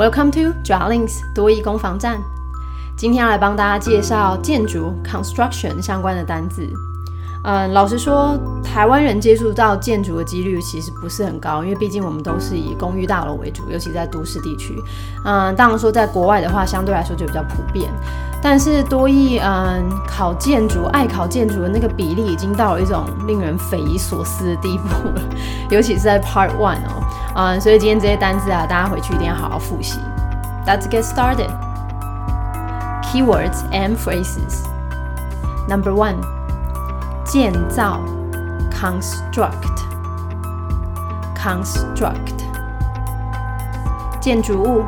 Welcome to Drawings 多益攻防战。今天要来帮大家介绍建筑 construction 相关的单字。嗯，老实说，台湾人接触到建筑的几率其实不是很高，因为毕竟我们都是以公寓大楼为主，尤其在都市地区。嗯，当然说在国外的话，相对来说就比较普遍。但是多益，嗯，考建筑、爱考建筑的那个比例已经到了一种令人匪夷所思的地步了，尤其是在 Part One 哦，嗯，所以今天这些单字啊，大家回去一定要好好复习。Let's get started. Keywords and phrases. Number one. 建造，construct，construct，建筑物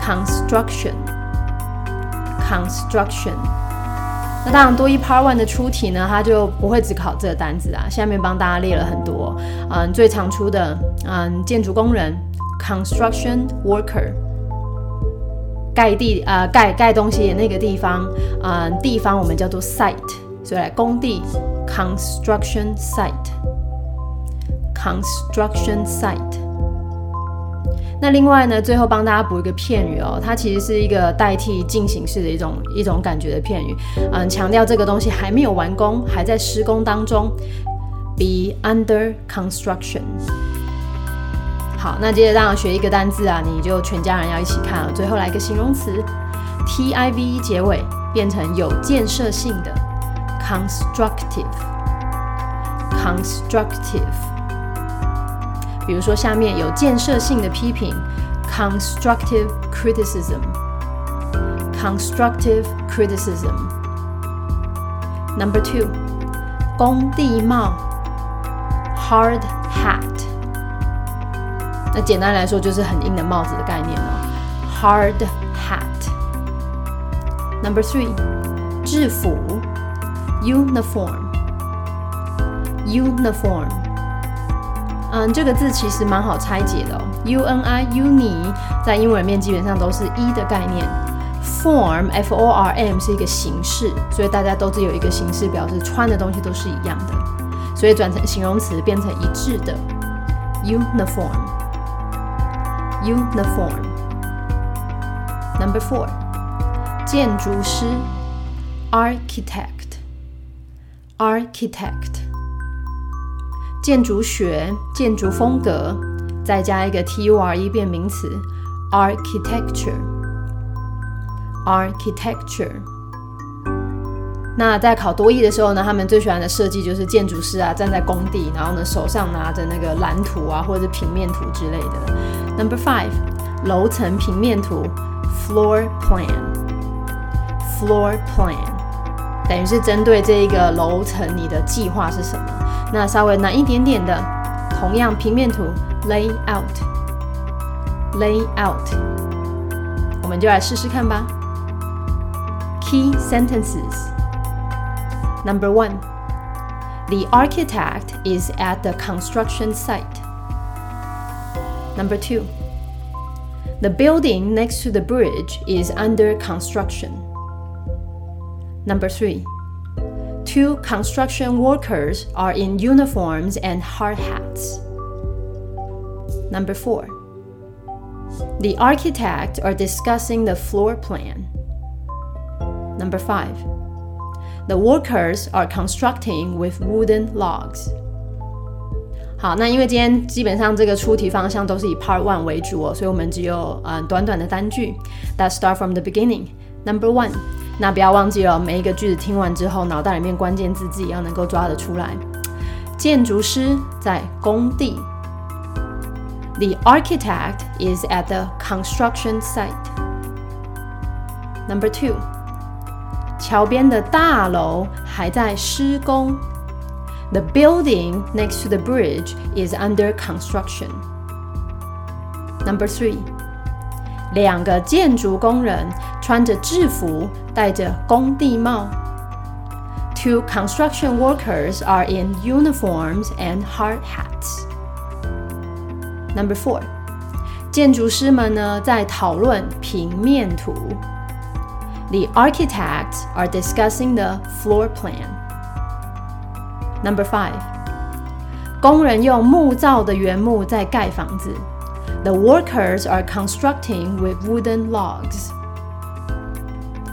，construction，construction。那当然，多一 Part One 的出题呢，它就不会只考这个单字啊。下面帮大家列了很多，嗯，最常出的，嗯，建筑工人，construction worker，盖地啊，盖盖东西的那个地方，嗯，地方我们叫做 site。所以来工地，construction site，construction site。那另外呢，最后帮大家补一个片语哦，它其实是一个代替进行式的一种一种感觉的片语，嗯，强调这个东西还没有完工，还在施工当中，be under construction。好，那接着让我学一个单字啊，你就全家人要一起看了。最后来一个形容词，tive 结尾变成有建设性的。constructive constructive，比如说下面有建设性的批评，constructive criticism constructive criticism。Number two，工地帽，hard hat。那简单来说就是很硬的帽子的概念哦，hard hat。Number three，制服。 Uniform, uniform，嗯，这个字其实蛮好拆解的哦。U N I uni 在英文里面基本上都是一的概念。Form, F O R M 是一个形式，所以大家都是有一个形式表示穿的东西都是一样的，所以转成形容词变成一致的。Uniform, uniform. Number four，建筑师，architect。Architect，建筑学、建筑风格，再加一个 T U R E 变名词，Architecture，Architecture。那在考多义的时候呢，他们最喜欢的设计就是建筑师啊，站在工地，然后呢手上拿着那个蓝图啊，或者平面图之类的。Number five，楼层平面图，Floor Plan，Floor Plan。等于是针对这一个楼层，你的计划是什么？那稍微难一点点的，同样平面图 layout，layout，我们就来试试看吧。Key sentences number one. The architect is at the construction site. Number two. The building next to the bridge is under construction. Number three, two construction workers are in uniforms and hard hats. Number four, the architect are discussing the floor plan. Number five, the workers are constructing with wooden logs. 好，那因为今天基本上这个出题方向都是以 Part One 为主哦，所以我们只有嗯短短的单句。Let's start from the beginning. Number one. 那不要忘记了，每一个句子听完之后，脑袋里面关键字自己要能够抓得出来。建筑师在工地。The architect is at the construction site. Number two，桥边的大楼还在施工。The building next to the bridge is under construction. Number three，两个建筑工人穿着制服。戴着工地帽。Two construction workers are in uniforms and hard hats. Number four，建筑师们呢在讨论平面图。The architects are discussing the floor plan. Number five，工人用木造的原木在盖房子。 The workers are constructing with wooden logs.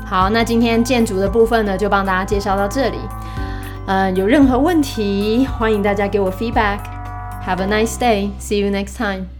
好，那今天建筑的部分呢，就帮大家介绍到这里。嗯，有任何问题，欢迎大家给我 feedback。Have a nice day. See you next time.